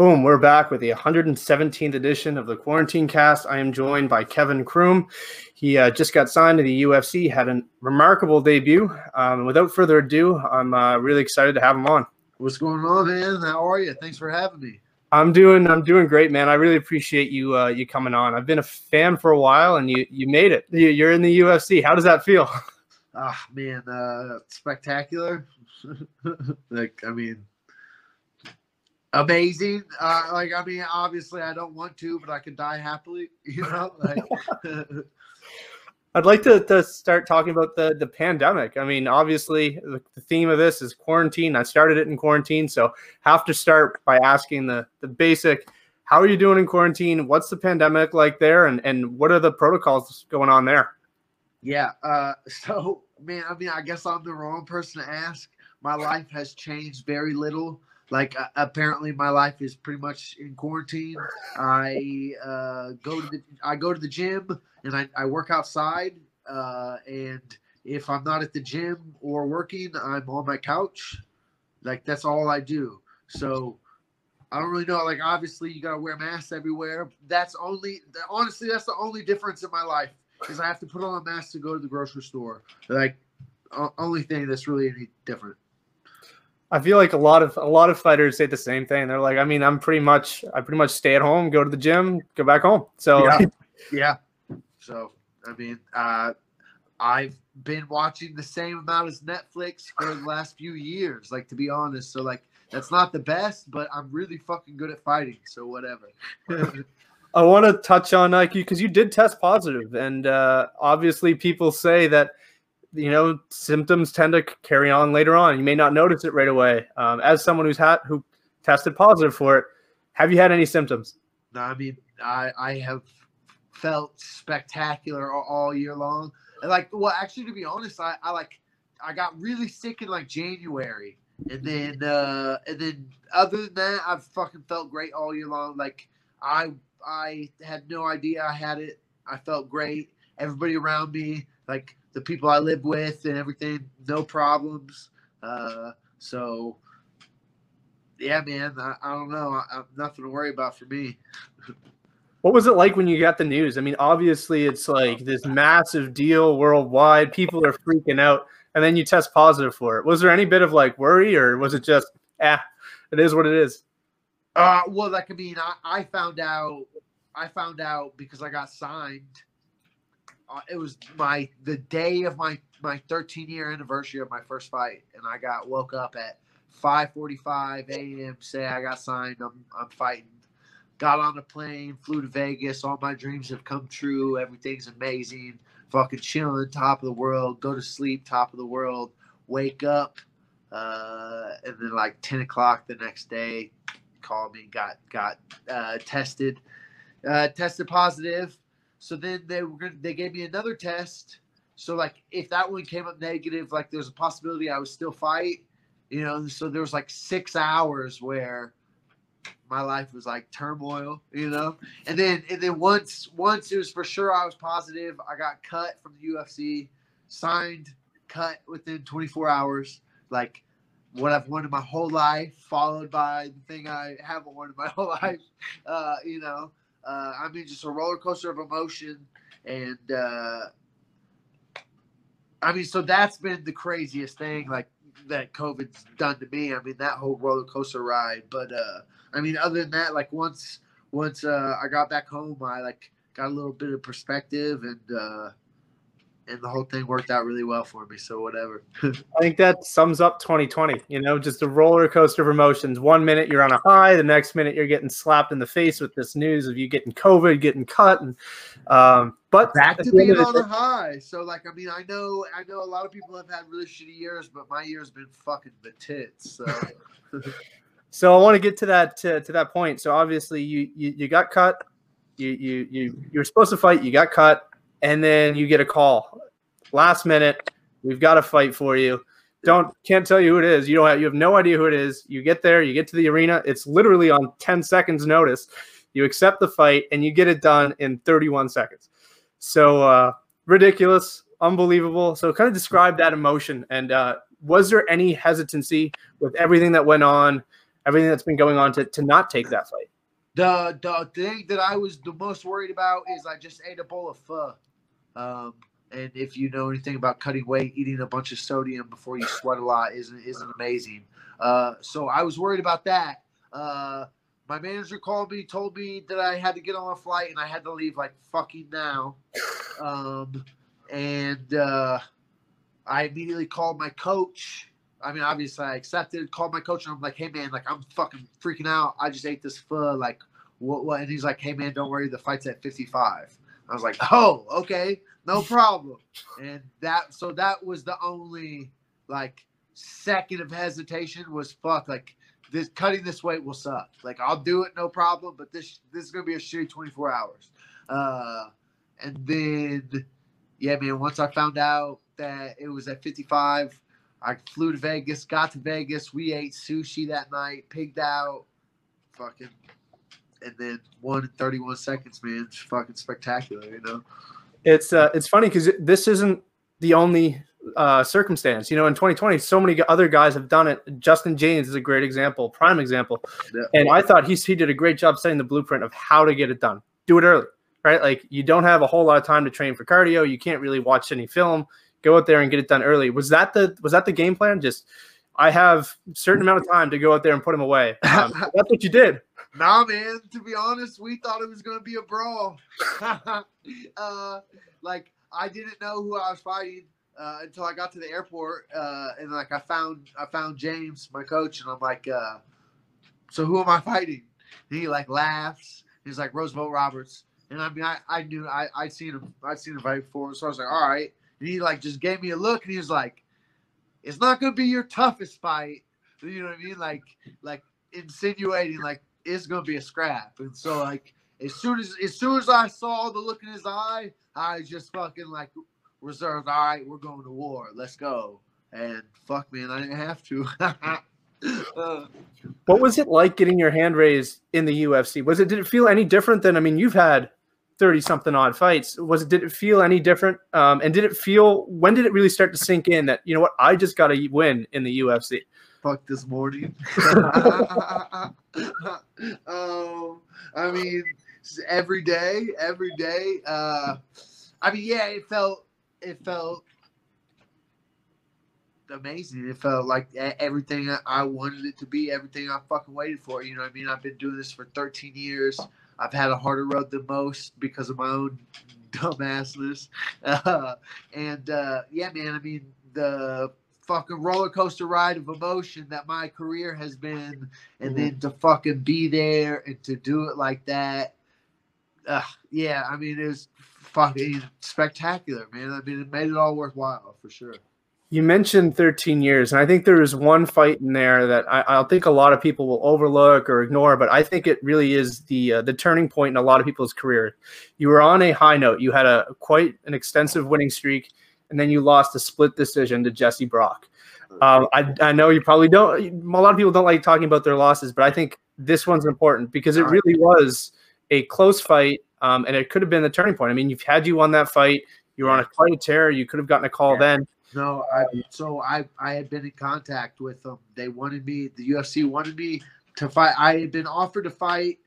Boom, we're back with the 117th edition of the Quarantine Cast. I am joined by Kevin Croom. He uh, just got signed to the UFC, had a remarkable debut. Um, without further ado, I'm uh, really excited to have him on. What's going on, man? How are you? Thanks for having me. I'm doing I'm doing great, man. I really appreciate you uh, you coming on. I've been a fan for a while, and you you made it. You're in the UFC. How does that feel? Ah, man, uh, spectacular. like, I mean, amazing. Uh, like, I mean, obviously, I don't want to, but I could die happily. You know, like. I'd like to, to start talking about the the pandemic. I mean, obviously, the, the, theme of this is quarantine. I started it in quarantine, so have to start by asking the the basic: How are you doing in quarantine? What's the pandemic like there, and and what are the protocols going on there? Yeah. Uh, so, man, I mean, I guess I'm the wrong person to ask. My life has changed very little like uh, apparently my life is pretty much in quarantine. I uh, go to the i go to the gym and i, I work outside uh, and if i'm not at the gym or working i'm on my couch. Like that's all i do. So i don't really know. Like obviously you gotta wear masks everywhere. That's only honestly that's the only difference in my life is i have to put on a mask to go to the grocery store. Like only thing that's really any different I feel like a lot of a lot of fighters say the same thing. They're like, I mean, I'm pretty much I pretty much stay at home, go to the gym, go back home. So yeah, yeah. So I mean, uh, I've been watching the same amount as Netflix for the last few years. Like to be honest, so like that's not the best, but I'm really fucking good at fighting. So whatever. I want to touch on like you because you did test positive, and uh, obviously people say that you know symptoms tend to carry on later on. You may not notice it right away. Um, as someone who's had who tested positive for it, have you had any symptoms? No, I mean I I have felt spectacular all, all year long. And like, well, actually, to be honest, I, I like I got really sick in like January, and then uh and then other than that, I've fucking felt great all year long. Like I I had no idea I had it. I felt great. Everybody around me, like the people I live with and everything, no problems. Uh, so, yeah, man, I, I don't know. I, I, nothing to worry about for me. What was it like when you got the news? I mean, obviously, it's like this massive deal worldwide. People are freaking out, and then you test positive for it. Was there any bit of like worry, or was it just, ah, it is what it is? Uh, well, like I mean, I, I found out, I found out because I got signed uh, it was my the day of my my 13 year anniversary of my first fight, and I got woke up at 5:45 a.m. Say I got signed. I'm I'm fighting. Got on a plane, flew to Vegas. All my dreams have come true. Everything's amazing. Fucking chilling, top of the world. Go to sleep, top of the world. Wake up, uh, and then like 10 o'clock the next day, called me. Got got uh, tested. Uh, tested positive so then they were they gave me another test. So like if that one came up negative, like there's a possibility I would still fight. You know, so there was like six hours where my life was like turmoil, you know. And then and then once once it was for sure I was positive, I got cut from the UFC, signed, cut within 24 hours, like what I've wanted my whole life, followed by the thing I haven't wanted my whole life. Uh, you know, uh, I mean, just a roller coaster of emotion, and uh, I mean, so that's been the craziest thing, like that COVID's done to me. I mean, that whole roller coaster ride. But uh, I mean, other than that, like once once uh, I got back home, I like got a little bit of perspective and uh, and the whole thing worked out really well for me. So whatever. I think that sums up 2020. You know, just a roller coaster of emotions. One minute you're on a high, the next minute you're getting slapped in the face with this news of you getting COVID, getting cut, and um, but back to being on a high. So like, I mean, I know, I know a lot of people have had really shitty years, but my year's been fucking the tits. So. so I want to get to that to, to that point. So obviously you, you you got cut. You you you you were supposed to fight. You got cut and then you get a call last minute. We've got a fight for you. Don't can't tell you who it is. You don't have you have no idea who it is. You get there, you get to the arena. It's literally on 10 seconds notice. You accept the fight and you get it done in 31 seconds. So uh, ridiculous, unbelievable. So kind of describe that emotion and uh, was there any hesitancy with everything that went on? everything that's been going on to to not take that fight. The the thing that I was the most worried about is I just ate a bowl of pho. Um, and if you know anything about cutting weight, eating a bunch of sodium before you sweat a lot isn't isn't amazing. Uh, so I was worried about that. Uh, my manager called me, told me that I had to get on a flight and I had to leave like fucking now. Um, and uh, I immediately called my coach. I mean, obviously, I accepted. Called my coach and I'm like, "Hey, man, like I'm fucking freaking out. I just ate this pho. Like, what? What?" And he's like, "Hey, man, don't worry. The fight's at 55." I was like, "Oh, okay, no problem." And that, so that was the only like second of hesitation was fuck. Like, this cutting this weight will suck. Like, I'll do it, no problem. But this, this is gonna be a shitty 24 hours. Uh, and then, yeah, man. Once I found out that it was at 55. I flew to Vegas, got to Vegas. We ate sushi that night, pigged out, fucking, and then won in 31 seconds, man. It's fucking spectacular, you know. It's uh, it's funny because this isn't the only uh, circumstance. You know, in 2020, so many other guys have done it. Justin Jaynes is a great example, prime example. Yeah. And I thought he he did a great job setting the blueprint of how to get it done. Do it early, right? Like you don't have a whole lot of time to train for cardio. You can't really watch any film go out there and get it done early. Was that the was that the game plan? Just I have a certain amount of time to go out there and put him away. Um, that's what you did. Nah, man. To be honest, we thought it was going to be a brawl. uh, like I didn't know who I was fighting uh, until I got to the airport, uh, and like I found I found James, my coach, and I'm like, uh, "So who am I fighting?" And he like laughs. He's like Roosevelt Roberts, and I mean I, I knew I I'd seen him I'd seen him fight before, so I was like, "All right." And he like just gave me a look and he was like, It's not gonna be your toughest fight. You know what I mean? Like like insinuating like it's gonna be a scrap. And so like as soon as as soon as I saw the look in his eye, I just fucking like reserved, all right, we're going to war. Let's go. And fuck man, I didn't have to. uh, what was it like getting your hand raised in the UFC? Was it did it feel any different than I mean you've had 30 something odd fights was it did it feel any different um, and did it feel when did it really start to sink in that you know what i just got to win in the ufc fuck this morning um, i mean every day every day uh, i mean yeah it felt it felt amazing. It felt like everything I wanted it to be, everything I fucking waited for. You know what I mean? I've been doing this for 13 years. I've had a harder road than most because of my own dumbassness. Uh, and uh, yeah, man, I mean, the fucking roller coaster ride of emotion that my career has been, and mm-hmm. then to fucking be there and to do it like that. Uh, yeah, I mean, it was fucking spectacular, man. I mean, it made it all worthwhile for sure. You mentioned 13 years, and I think there is one fight in there that I, I think a lot of people will overlook or ignore, but I think it really is the uh, the turning point in a lot of people's career. You were on a high note. You had a quite an extensive winning streak, and then you lost a split decision to Jesse Brock. Um, I, I know you probably don't. A lot of people don't like talking about their losses, but I think this one's important because it really was a close fight, um, and it could have been the turning point. I mean, you've had you won that fight. You were on a quite a tear. You could have gotten a call yeah. then no, I so I I had been in contact with them. They wanted me. The UFC wanted me to fight. I had been offered to fight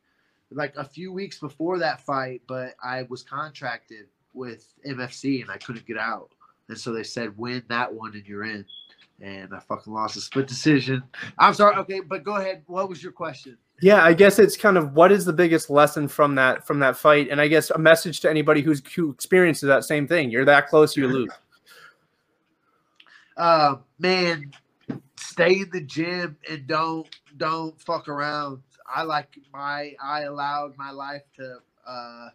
like a few weeks before that fight, but I was contracted with MFC and I couldn't get out. And so they said, win that one and you're in. And I fucking lost a split decision. I'm sorry. Okay, but go ahead. What was your question? Yeah, I guess it's kind of what is the biggest lesson from that from that fight, and I guess a message to anybody who's who experiences that same thing. You're that close, you lose uh, man, stay in the gym and don't don't fuck around. I like my I allowed my life to uh,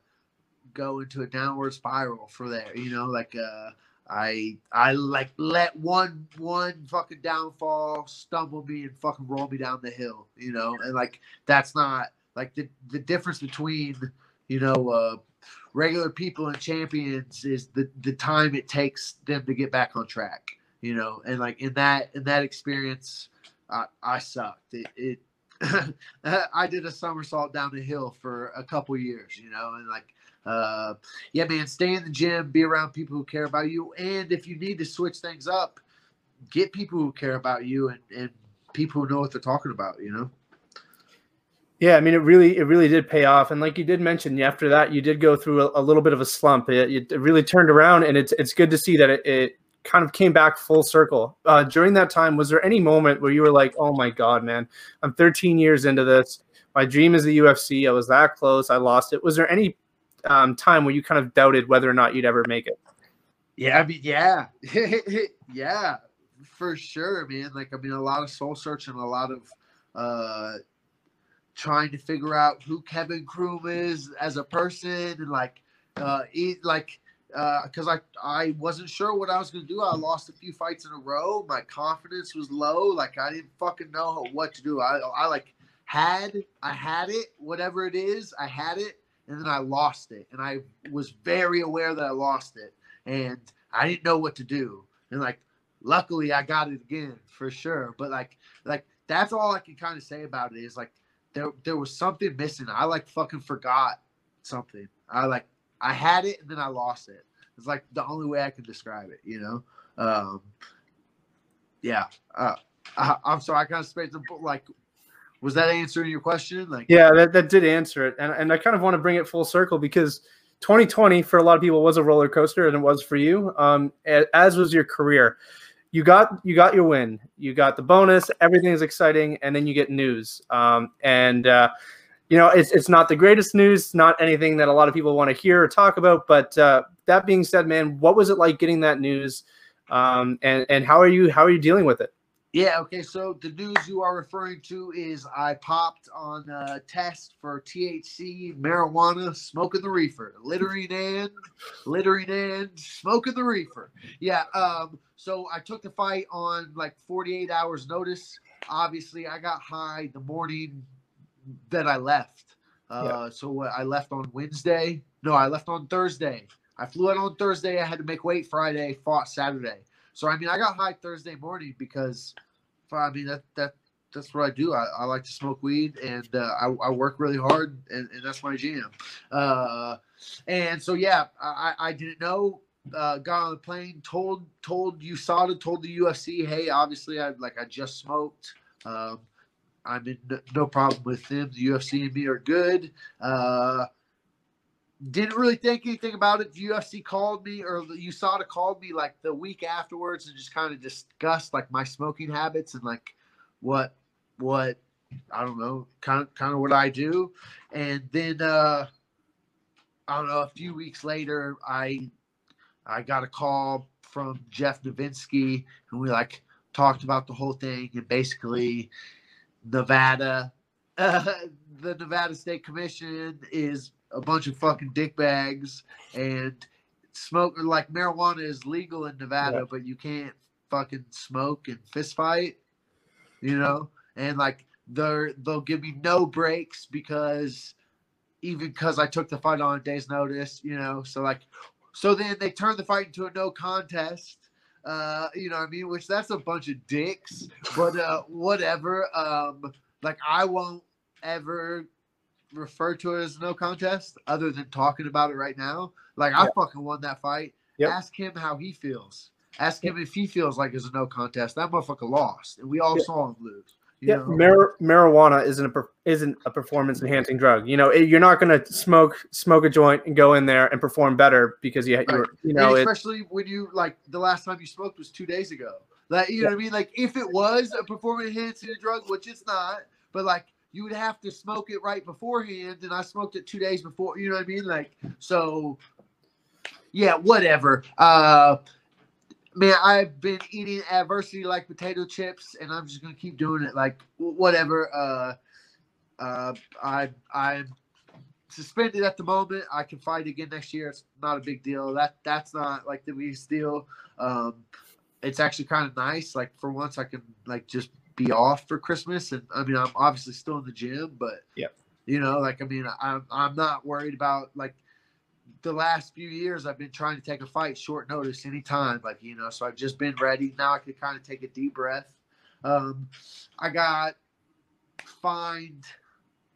go into a downward spiral for there. You know, like uh, I I like let one one fucking downfall stumble me and fucking roll me down the hill. You know, and like that's not like the the difference between you know uh, regular people and champions is the the time it takes them to get back on track you know, and like in that in that experience, I, I sucked. It, it I did a somersault down the hill for a couple years, you know, and like uh yeah man stay in the gym be around people who care about you and if you need to switch things up get people who care about you and, and people who know what they're talking about you know Yeah, I mean, it really, it really did pay off, and like you did mention, after that, you did go through a, a little bit of a slump. It, it, really turned around, and it's it's good to see that it, it kind of came back full circle. Uh, during that time, was there any moment where you were like, "Oh my god, man, I'm 13 years into this. My dream is the UFC. I was that close. I lost it." Was there any um, time where you kind of doubted whether or not you'd ever make it? Yeah, I mean, yeah, yeah, for sure, man. Like, I mean, a lot of soul searching, a lot of uh trying to figure out who Kevin Croom is as a person, and like, uh, eat like because uh, I I wasn't sure what I was gonna do. I lost a few fights in a row. My confidence was low. Like I didn't fucking know what to do. I I like had I had it, whatever it is, I had it, and then I lost it, and I was very aware that I lost it, and I didn't know what to do. And like, luckily, I got it again for sure. But like, like that's all I can kind of say about it is like there there was something missing. I like fucking forgot something. I like I had it and then I lost it. It's like the only way I can describe it, you know. Um, yeah. Uh, I, am sorry. I kind of spaced like. Was that answering your question? Like, yeah, that, that did answer it, and and I kind of want to bring it full circle because 2020 for a lot of people was a roller coaster, and it was for you. Um, as was your career. You got you got your win. You got the bonus. Everything is exciting, and then you get news. Um, and uh, you know, it's it's not the greatest news, not anything that a lot of people want to hear or talk about. But uh, that being said, man, what was it like getting that news, um, and and how are you how are you dealing with it? Yeah. Okay. So the news you are referring to is I popped on a test for THC, marijuana, smoking the reefer, littering and littering and smoking the reefer. Yeah. Um. So I took the fight on like 48 hours notice. Obviously, I got high the morning that I left. Uh, yeah. So I left on Wednesday. No, I left on Thursday. I flew out on Thursday. I had to make weight Friday. Fought Saturday. So I mean, I got high Thursday morning because, I mean that that that's what I do. I, I like to smoke weed and uh, I, I work really hard and, and that's my jam. Uh, and so yeah, I, I didn't know. Uh, got on the plane, told told USADA, told the UFC, hey, obviously I like I just smoked. Um, I'm in no problem with them. The UFC and me are good. Uh, didn't really think anything about it. The UFC called me, or USADA called me like the week afterwards, and just kind of discussed like my smoking habits and like what what I don't know, kind of kind of what I do. And then uh, I don't know. A few weeks later, I I got a call from Jeff Novitzky, and we like talked about the whole thing, and basically Nevada, uh, the Nevada State Commission is a bunch of fucking dickbags and smoke like marijuana is legal in Nevada, yeah. but you can't fucking smoke and fist fight, you know? And like they're they'll give me no breaks because even because I took the fight on a day's notice, you know. So like so then they turn the fight into a no contest uh, you know what I mean? Which that's a bunch of dicks, but uh, whatever. Um, like I won't ever refer to it as no contest other than talking about it right now. Like I fucking won that fight. Yep. Ask him how he feels. Ask him if he feels like it's a no contest. That motherfucker lost, and we all saw him lose yeah, mar- marijuana isn't a per- isn't a performance enhancing drug. You know, it, you're not going to smoke smoke a joint and go in there and perform better because you right. you're, you know, and especially when you like the last time you smoked was two days ago. Like you know what I mean? Like if it was a performance enhancing drug, which it's not, but like you would have to smoke it right beforehand, and I smoked it two days before. You know what I mean? Like so. Yeah, whatever. Uh, man, I've been eating adversity like potato chips, and I'm just gonna keep doing it. Like whatever. Uh, uh, I I'm suspended at the moment. I can fight again next year. It's not a big deal. That that's not like the biggest deal. Um, it's actually kind of nice. Like for once, I can like just be off for Christmas, and I mean, I'm obviously still in the gym, but yeah, you know, like I mean, I'm I'm not worried about like the last few years I've been trying to take a fight short notice anytime, like you know. So I've just been ready. Now I can kind of take a deep breath. Um, I got fined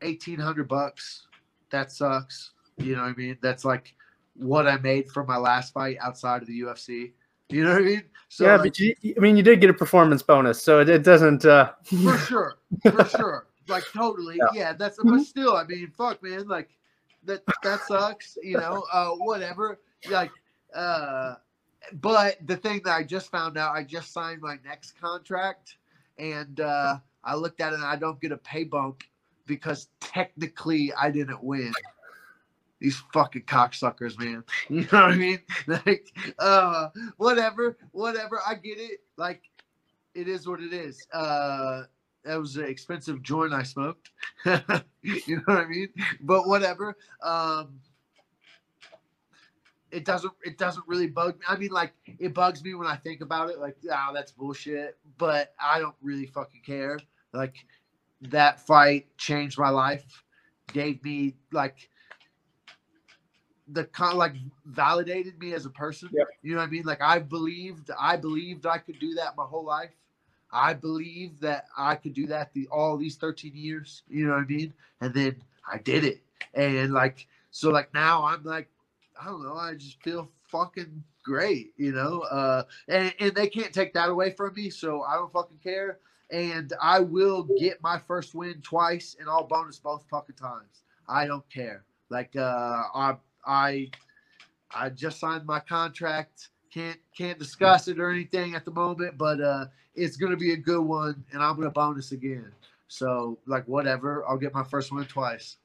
eighteen hundred bucks. That sucks. You know what I mean? That's like what I made from my last fight outside of the UFC. You know what I mean? So yeah, but you, I mean, you did get a performance bonus, so it, it doesn't. Uh... for sure, for sure. like totally. Yeah, Yeah. that's Mhm. but still, I mean, fuck, man, like that that sucks. You know, uh, whatever. Like, uh, but the thing that I just found out, I just signed my next contract, and uh, I looked at it, and I don't get a pay bump because technically I didn't win. These fucking cocksuckers, man. You know what I mean? Like, uh, whatever, whatever. I get it. Like, it is what it is. Uh, that was an expensive joint I smoked. you know what I mean? But whatever. Um, it doesn't. It doesn't really bug me. I mean, like, it bugs me when I think about it. Like, ah, that's bullshit. But I don't really fucking care. Like, that fight changed my life. Gave me like the kind of like validated me as a person. Yep. You know what I mean? Like I believed, I believed I could do that my whole life. I believe that I could do that the all these 13 years. You know what I mean? And then I did it. And like so like now I'm like, I don't know, I just feel fucking great, you know? Uh and, and they can't take that away from me, so I don't fucking care. And I will get my first win twice and I'll bonus both fucking times. I don't care. Like uh I I I just signed my contract. Can't can't discuss it or anything at the moment, but uh it's gonna be a good one and I'm gonna bonus again. So like whatever, I'll get my first one twice.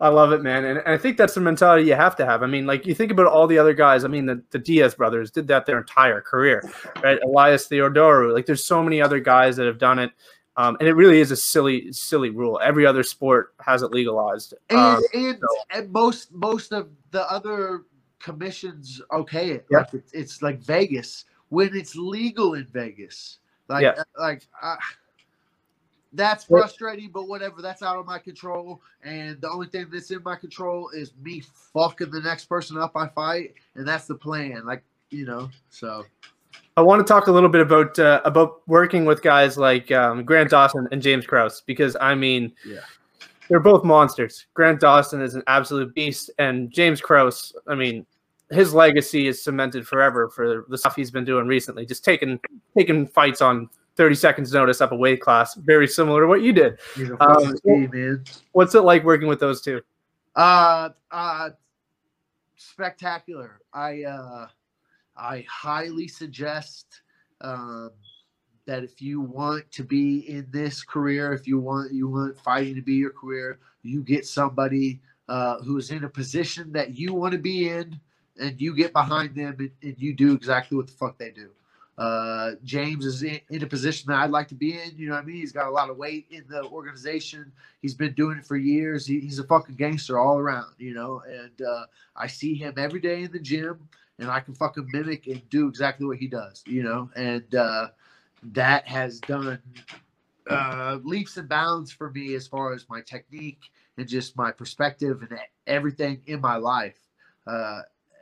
I love it, man. And, and I think that's the mentality you have to have. I mean, like you think about all the other guys. I mean, the, the Diaz brothers did that their entire career, right? Elias Theodorou. Like there's so many other guys that have done it. Um, and it really is a silly, silly rule. Every other sport has it legalized. And Um, and, and most most of the other commissions okay it. Yeah. Like it's, it's like Vegas when it's legal in Vegas. Like Yeah. like uh, that's frustrating, but whatever. That's out of my control. And the only thing that's in my control is me fucking the next person up I fight, and that's the plan. Like you know, so I want to talk a little bit about uh, about working with guys like um, Grant Dawson and James Krause because I mean, Yeah. they're both monsters. Grant Dawson is an absolute beast, and James Krause, I mean, his legacy is cemented forever for the stuff he's been doing recently. Just taking taking fights on thirty seconds notice up a weight class, very similar to what you did. Um. What's it like working with those two? Uh, uh, spectacular. I uh, I highly suggest um, that if you want to be in this career, if you want you want fighting to be your career, you get somebody uh, who is in a position that you want to be in, and you get behind them and, and you do exactly what the fuck they do. Uh, James is in, in a position that I'd like to be in. You know what I mean? He's got a lot of weight in the organization. He's been doing it for years. He, he's a fucking gangster all around, you know. And uh, I see him every day in the gym, and I can fucking mimic and do exactly what he does, you know. And uh, that has done uh, leaps and bounds for me as far as my technique and just my perspective and everything in my life.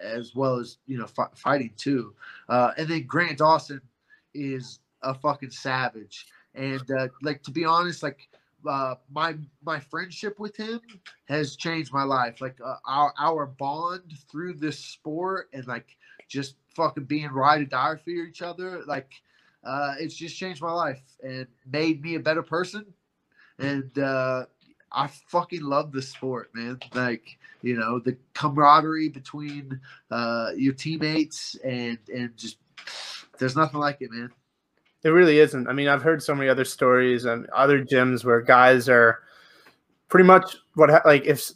As well as you know fi- fighting too. Uh, and then Grant Dawson is a fucking savage. And uh, like to be honest, like uh, my my friendship with him has changed my life. Like uh, our our bond through this sport and like just fucking being ride or die for each other. Like uh, it's just changed my life and made me a better person. And uh, I fucking love the sport, man. Like you know the camaraderie between uh, your teammates and and just there's nothing like it, man. It really isn't. I mean, I've heard so many other stories and other gyms where guys are pretty much what ha- like if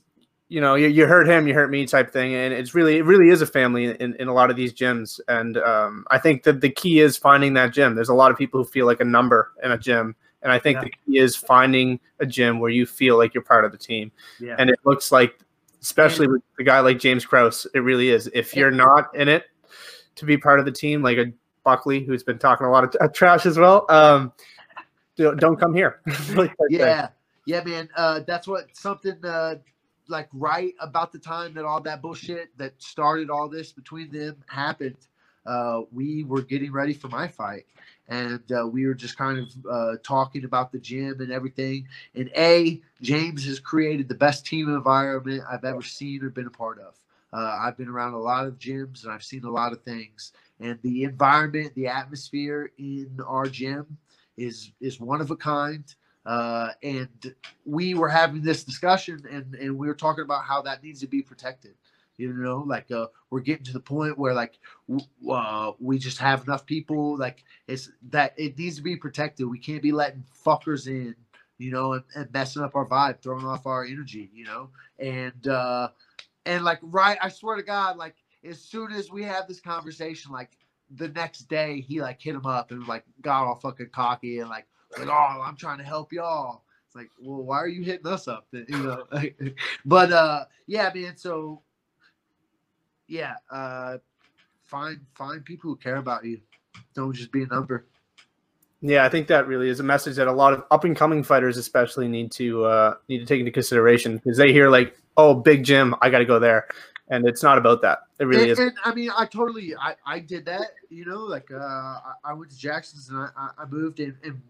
you know you, you hurt him, you hurt me type thing, and it's really it really is a family in, in a lot of these gyms. And um, I think that the key is finding that gym. There's a lot of people who feel like a number in a gym, and I think Yeah. the key is finding a gym where you feel like you're part of the team. Yeah. And it looks like, especially with a guy like James Krause, it really is. If you're not in it to be part of the team, like a Buckley, who's been talking a lot of uh, trash as well, um, don't, come here. Like that thing. yeah yeah man uh that's what something uh like right about the time that all that bullshit that started all this between them happened uh we were getting ready for my fight. And uh, we were just kind of uh, talking about the gym and everything. And a james has created the best team environment i've ever seen or been a part of. Uh, i've been around a lot of gyms and i've seen a lot of things. And the environment the atmosphere in our gym is is one of a kind. Uh, and we were having this discussion, and and we were talking about how that needs to be protected. You know, like uh, we're getting to the point where like w- uh, we just have enough people. Like it's that it needs to be protected. We can't be letting fuckers in, you know, and, and messing up our vibe, throwing off our energy, you know. And uh, and like right, I swear to God, like as soon as we had this conversation, like the next day he like hit him up and like got all fucking cocky and like like oh I'm trying to help y'all. It's like well why are you hitting us up? You know, but uh yeah man. So yeah, uh find find people who care about you. Don't just be a number. Yeah, I think that really is a message that a lot of up and coming fighters, especially, need to uh, need to take into consideration because they hear like, "Oh, big gym, I got to go there," and it's not about that. It really and, is. And, I mean, I totally, I, I did that. You know, like uh, I, I went to Jackson's and I, I moved in, and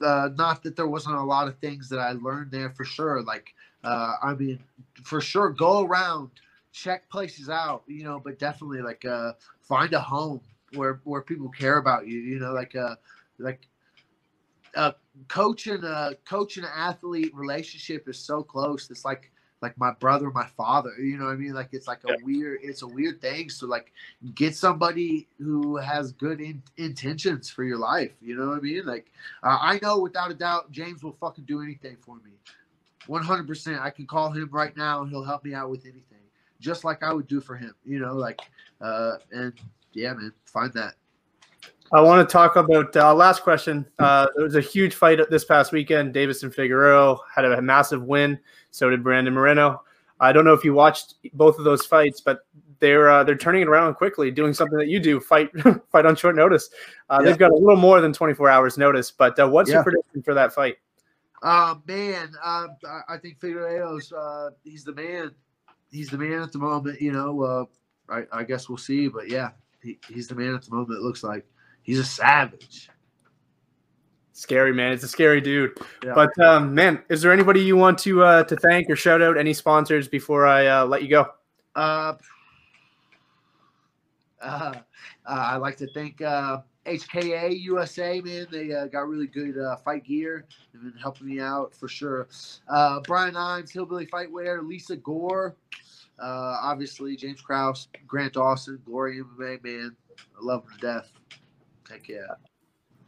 uh, not that there wasn't a lot of things that I learned there for sure. Like, uh, I mean, for sure, go around, check places out. You know, but definitely like uh, find a home where where people care about you. You know, like uh, like uh, coach and uh, coach and athlete relationship is so close. It's like like my brother, my father. You know what I mean? Like it's like a Yeah. weird, it's a weird thing. So like, get somebody who has good in, intentions for your life. You know what I mean? Like, uh, I know without a doubt, James will fucking do anything for me. One hundred percent. I can call him right now, and he'll help me out with anything, just like I would do for him. You know, like, uh, and yeah, man, find that. I want to talk about uh, last question. Uh, there was a huge fight this past weekend. Deiveson Figueiredo had a massive win. So did Brandon Moreno. I don't know if you watched both of those fights, but they're uh, they're turning it around quickly, doing something that you do fight fight on short notice. Uh, Yeah. They've got a little more than 24 hours notice. But uh, what's Yeah. your prediction for that fight? Uh, man, uh, I- I think Figueiredo's uh, he's the man. He's the man at the moment. You know, uh, I, I guess we'll see, but yeah, he, he's the man at the moment. It looks like he's a savage. Scary man, it's a scary dude. Yeah. But um, man, is there anybody you want to uh, to thank or shout out? Any sponsors before I uh, let you go? Uh, uh, I like to thank uh, HKA USA, man. They uh, got really good uh, fight gear. They've been helping me out for sure. Uh, Brian Imes, Hillbilly Fightwear, Lisa Gore, uh, obviously James Krause, Grant Dawson, Glory MMA, man. I love them to death. Heck yeah.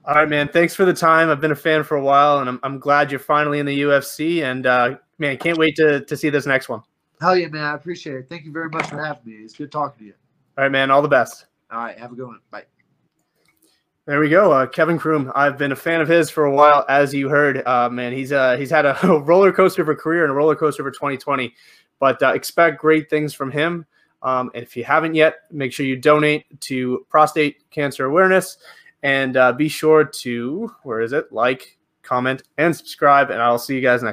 All right, man. Thanks for the time. I've been a fan for a while, and I'm, I'm glad you're finally in the UFC. And uh, man, can't wait to, to see this next one. Hell yeah, man. I appreciate it. Thank you very much for having me. It's good talking to you. All right, man. All the best. All right. Have a good one. Bye. There we go. Uh, Kevin Croom. I've been a fan of his for a while, as you heard. Uh, man, he's uh, he's had a roller coaster of a career and a roller coaster for 2020, but uh, expect great things from him. Um, if you haven't yet, make sure you donate to prostate cancer awareness, and uh, be sure to where is it? Like, comment, and subscribe. And I'll see you guys next.